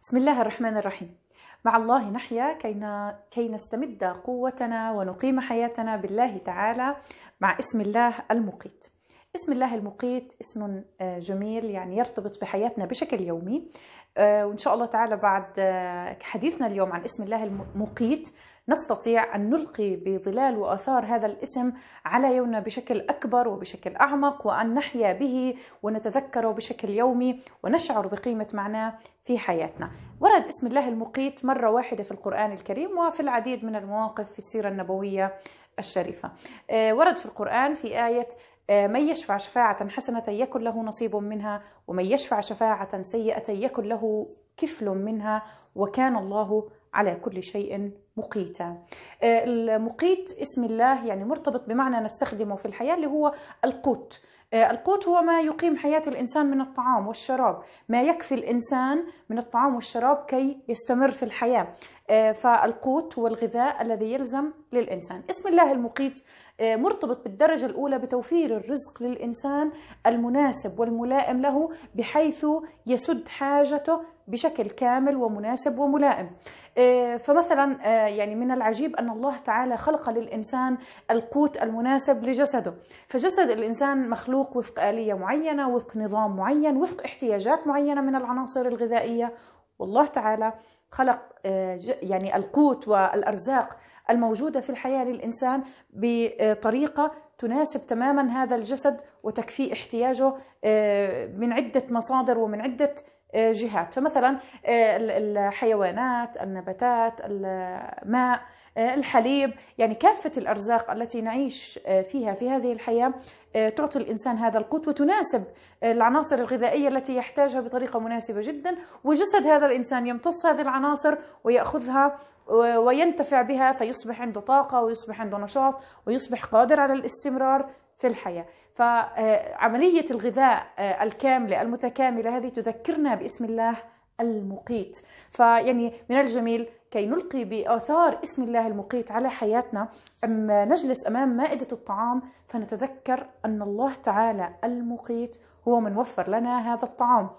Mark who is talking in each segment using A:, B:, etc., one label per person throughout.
A: بسم الله الرحمن الرحيم. مع الله نحيا كي, نستمد قوتنا ونقيم حياتنا بالله تعالى مع اسم الله المقيت. اسم الله المقيت اسم جميل يعني يرتبط بحياتنا بشكل يومي. وإن شاء الله تعالى بعد حديثنا اليوم عن اسم الله المقيت نستطيع أن نلقي بظلال وآثار هذا الاسم على يومنا بشكل أكبر وبشكل أعمق وأن نحيا به ونتذكره بشكل يومي ونشعر بقيمة معناه في حياتنا. ورد اسم الله المقيت مرة واحدة في القرآن الكريم وفي العديد من المواقف في السيرة النبوية الشريفة. ورد في القرآن في آية من يشفع شفاعة حسنة يكن له نصيب منها ومن يشفع شفاعة سيئة يكن له كفل منها وكان الله على كل شيء مقيتا. المقيت اسم الله يعني مرتبط بمعنى نستخدمه في الحياة اللي هو القوت. القوت هو ما يقيم حياة الإنسان من الطعام والشراب. ما يكفي الإنسان من الطعام والشراب كي يستمر في الحياة. فالقوت هو الغذاء الذي يلزم للإنسان. اسم الله المقيت مرتبط بالدرجة الأولى بتوفير الرزق للإنسان المناسب والملائم له بحيث يسد حاجته بشكل كامل ومناسب وملائم. فمثلا يعني من العجيب أن الله تعالى خلق للإنسان القوت المناسب لجسده. فجسد الإنسان مخلوق وفق آلية معينة وفق نظام معين وفق احتياجات معينة من العناصر الغذائية. والله تعالى خلق يعني القوت والأرزاق الموجودة في الحياة للإنسان بطريقة تناسب تماما هذا الجسد وتكفي احتياجه من عدة مصادر ومن عدة جهات. فمثلا الحيوانات النباتات الماء الحليب. يعني كافة الأرزاق التي نعيش فيها في هذه الحياة تعطي الإنسان هذا القوت وتناسب العناصر الغذائية التي يحتاجها بطريقة مناسبة جدا. وجسد هذا الإنسان يمتص هذه العناصر ويأخذها وينتفع بها فيصبح عنده طاقة ويصبح عنده نشاط ويصبح قادر على الاستمرار في الحياة. فعملية الغذاء الكاملة المتكاملة هذه تذكرنا باسم الله المقيت. فيعني من الجميل كي نلقي بآثار اسم الله المقيت على حياتنا أن نجلس أمام مائدة الطعام فنتذكر أن الله تعالى المقيت هو من وفر لنا هذا الطعام.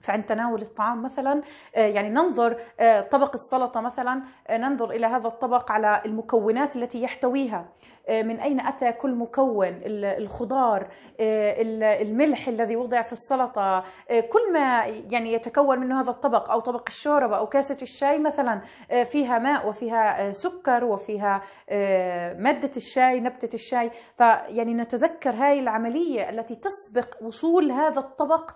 A: فعند تناول الطعام مثلا يعني ننظر طبق السلطة مثلا ننظر إلى هذا الطبق على المكونات التي يحتويها من أين أتى كل مكون الخضار الملح الذي وضع في السلطة كل ما يعني يتكون منه هذا الطبق أو طبق الشوربة أو كاسة الشاي مثلا فيها ماء وفيها سكر وفيها مادة الشاي نبتة الشاي. فيعني نتذكر هاي العملية التي تسبق وصول هذا الطبق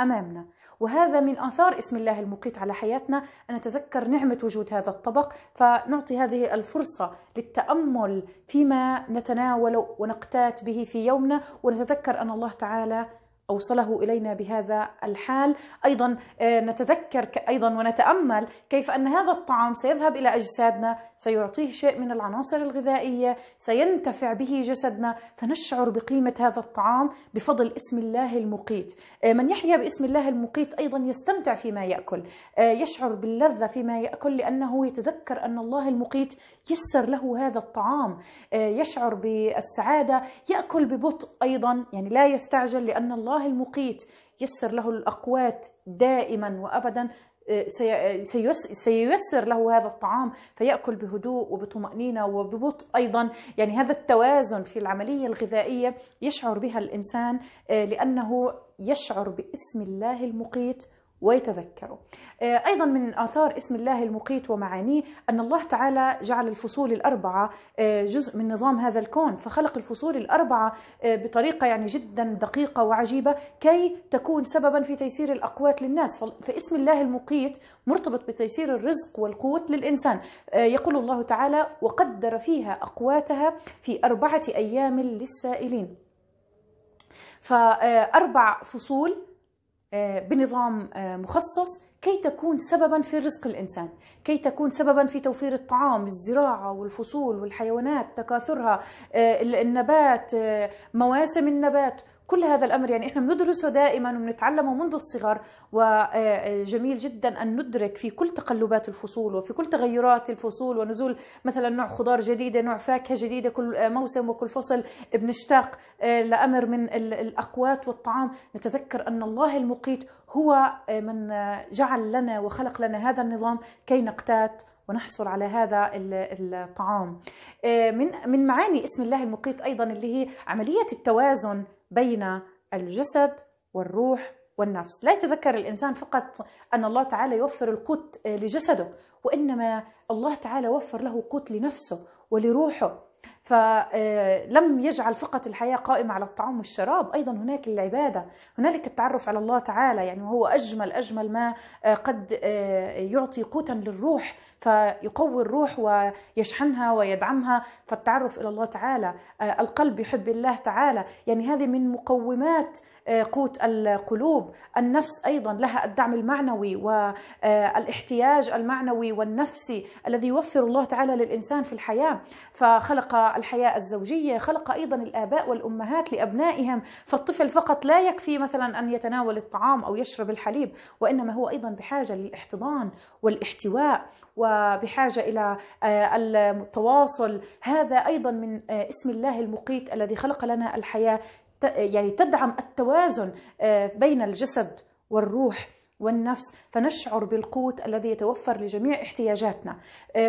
A: أمامنا. وهذا من آثار اسم الله المقيت على حياتنا. ان نتذكر نعمة وجود هذا الطبق. فنعطي هذه الفرصة للتأمل فيما نتناول ونقتات به في يومنا. ونتذكر أن الله تعالى أوصله إلينا بهذا الحال. أيضا نتذكر أيضا ونتأمل كيف أن هذا الطعام سيذهب إلى أجسادنا سيعطيه شيء من العناصر الغذائية سينتفع به جسدنا فنشعر بقيمة هذا الطعام بفضل اسم الله المقيت. من يحيا باسم الله المقيت أيضا يستمتع فيما يأكل. يشعر باللذة فيما يأكل لأنه يتذكر أن الله المقيت يسر له هذا الطعام. يشعر بالسعادة يأكل ببطء أيضا يعني لا يستعجل لأن الله الله المقيت يسر له الأقوات دائما وأبدا سييسر له هذا الطعام فيأكل بهدوء وبطمأنينة وببطء أيضا. يعني هذا التوازن في العملية الغذائية يشعر بها الإنسان لأنه يشعر باسم الله المقيت. ويتذكره أيضا من آثار اسم الله المقيت ومعانيه أن الله تعالى جعل الفصول الأربعة جزء من نظام هذا الكون فخلق الفصول الأربعة بطريقة يعني جدا دقيقة وعجيبة كي تكون سببا في تيسير الأقوات للناس. فاسم الله المقيت مرتبط بتيسير الرزق والقوت للإنسان. يقول الله تعالى وقدر فيها أقواتها في أربعة أيام للسائلين فأربع فصول بنظام مخصص كي تكون سببا في رزق الإنسان، كي تكون سببا في توفير الطعام، الزراعة والفصول والحيوانات تكاثرها، النبات، مواسم النبات، كل هذا الأمر يعني إحنا بندرسه دائما وبنتعلمه منذ الصغر وجميل جدا أن ندرك في كل تقلبات الفصول وفي كل تغيرات الفصول ونزول مثلا نوع خضار جديدة نوع فاكهة جديدة كل موسم وكل فصل بنشتاق لأمر من الأقوات والطعام. نتذكر أن الله المقيت هو من جعل لنا وخلق لنا هذا النظام كي نقتات ونحصل على هذا الطعام. من من معاني اسم الله المقيت أيضا اللي هي عملية التوازن بين الجسد والروح والنفس. لا يتذكر الإنسان فقط أن الله تعالى يوفر القوت لجسده وإنما الله تعالى وفر له قوت لنفسه ولروحه. فلم يجعل فقط الحياة قائمة على الطعام والشراب أيضا هناك العبادة هنالك التعرف على الله تعالى يعني وهو أجمل أجمل ما قد يعطي قوتا للروح فيقوي الروح ويشحنها ويدعمها فالتعرف إلى الله تعالى القلب يحب الله تعالى يعني هذه من مقومات قوت القلوب. النفس أيضا لها الدعم المعنوي والاحتياج المعنوي والنفسي الذي يوفر الله تعالى للإنسان في الحياة. فخلق الحياة الزوجية خلق أيضا الآباء والأمهات لأبنائهم. فالطفل فقط لا يكفي مثلا أن يتناول الطعام أو يشرب الحليب وإنما هو أيضا بحاجة للاحتضان والاحتواء وبحاجة إلى التواصل. هذا أيضا من اسم الله المقيت الذي خلق لنا الحياة يعني تدعم التوازن بين الجسد والروح. والنفس فنشعر بالقوت الذي يتوفر لجميع احتياجاتنا.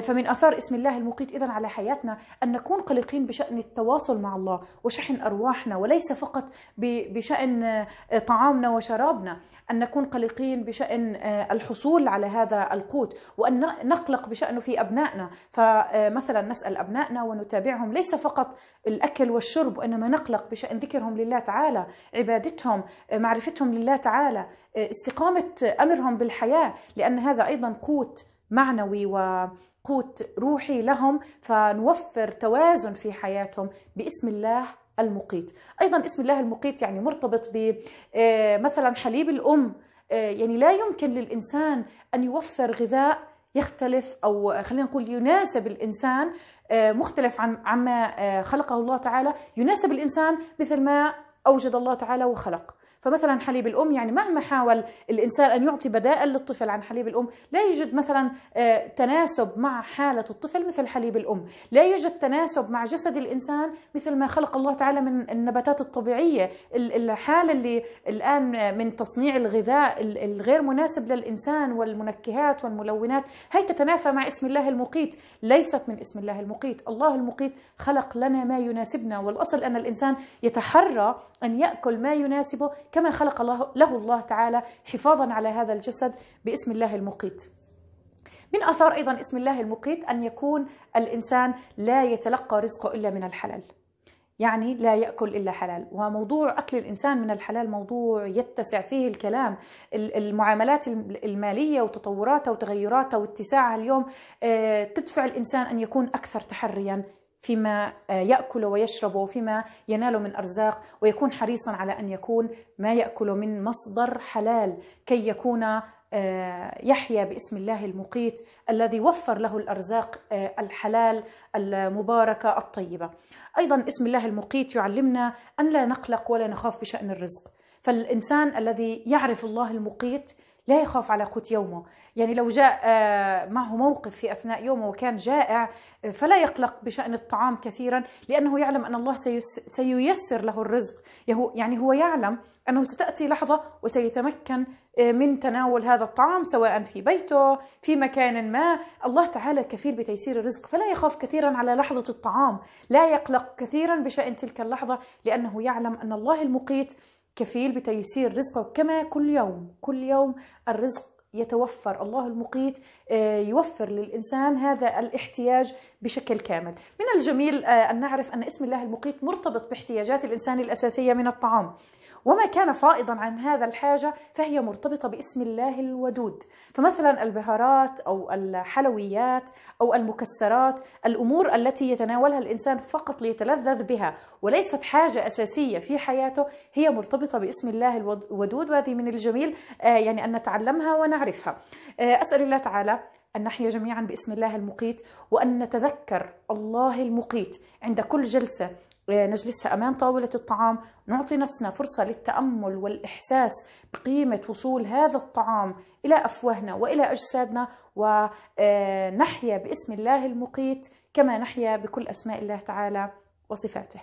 A: فمن آثار اسم الله المقيت اذا على حياتنا أن نكون قلقين بشأن التواصل مع الله وشحن أرواحنا وليس فقط بشأن طعامنا وشرابنا. أن نكون قلقين بشأن الحصول على هذا القوت وأن نقلق بشأنه في أبنائنا. فمثلا نسأل أبنائنا ونتابعهم ليس فقط الأكل والشرب وإنما نقلق بشأن ذكرهم لله تعالى عبادتهم معرفتهم لله تعالى استقامة أمرهم بالحياة لأن هذا أيضا قوت معنوي وقوت روحي لهم. فنوفر توازن في حياتهم باسم الله المقيت. أيضا اسم الله المقيت يعني مرتبط بمثلا حليب الأم. يعني لا يمكن للإنسان أن يوفر غذاء يختلف أو خلينا نقول يناسب الإنسان مختلف عن عما خلقه الله تعالى. يناسب الإنسان مثل ما أوجد الله تعالى وخلق. فمثلا حليب الأم يعني مهما حاول الإنسان أن يعطي بدائل للطفل عن حليب الأم لا يوجد مثلا تناسب مع حالة الطفل مثل حليب الأم. لا يوجد تناسب مع جسد الإنسان مثل ما خلق الله تعالى من النباتات الطبيعية. الحاله اللي الآن من تصنيع الغذاء الغير مناسب للإنسان والمنكهات والملونات هي تتنافى مع اسم الله المقيت. ليست من اسم الله المقيت. الله المقيت خلق لنا ما يناسبنا والأصل أن الإنسان يتحرى أن يأكل ما يناسبه كما خلق له الله تعالى حفاظا على هذا الجسد باسم الله المقيت. من آثار أيضا اسم الله المقيت أن يكون الإنسان لا يتلقى رزقه إلا من الحلال. يعني لا يأكل إلا حلال، وموضوع أكل الإنسان من الحلال موضوع يتسع فيه الكلام، المعاملات المالية وتطوراتها وتغيراتها واتساعها اليوم تدفع الإنسان أن يكون أكثر تحريا فيما يأكل ويشرب وفيما ينال من أرزاق ويكون حريصا على أن يكون ما يأكل من مصدر حلال كي يكون يحيا باسم الله المقيت الذي وفر له الأرزاق الحلال المباركة الطيبة. أيضا اسم الله المقيت يعلمنا أن لا نقلق ولا نخاف بشأن الرزق. فالإنسان الذي يعرف الله المقيت لا يخاف على قوت يومه. يعني لو جاء معه موقف في أثناء يومه وكان جائع فلا يقلق بشأن الطعام كثيرا لأنه يعلم أن الله سييسر له الرزق. يعني هو يعلم أنه ستأتي لحظة وسيتمكن من تناول هذا الطعام سواء في بيته في مكان ما. الله تعالى كفيل بتيسير الرزق. فلا يخاف كثيرا على لحظة الطعام. لا يقلق كثيرا بشأن تلك اللحظة لأنه يعلم أن الله المقيت كفيل بتيسير رزقه كما كل يوم. كل يوم الرزق يتوفر. الله المقيت يوفر للإنسان هذا الاحتياج بشكل كامل. من الجميل أن نعرف أن اسم الله المقيت مرتبط باحتياجات الإنسان الأساسية من الطعام. وما كان فائضا عن هذا الحاجة فهي مرتبطة باسم الله الودود. فمثلا البهارات أو الحلويات أو المكسرات الأمور التي يتناولها الإنسان فقط ليتلذذ بها وليست حاجة أساسية في حياته هي مرتبطة باسم الله الودود. وهذه من الجميل يعني أن نتعلمها ونعرفها. أسأل الله تعالى أن نحيا جميعا باسم الله المقيت وأن نتذكر الله المقيت عند كل جلسة نجلسها أمام طاولة الطعام نعطي نفسنا فرصة للتأمل والإحساس بقيمة وصول هذا الطعام إلى أفواهنا وإلى أجسادنا ونحيا باسم الله المقيت كما نحيا بكل أسماء الله تعالى وصفاته.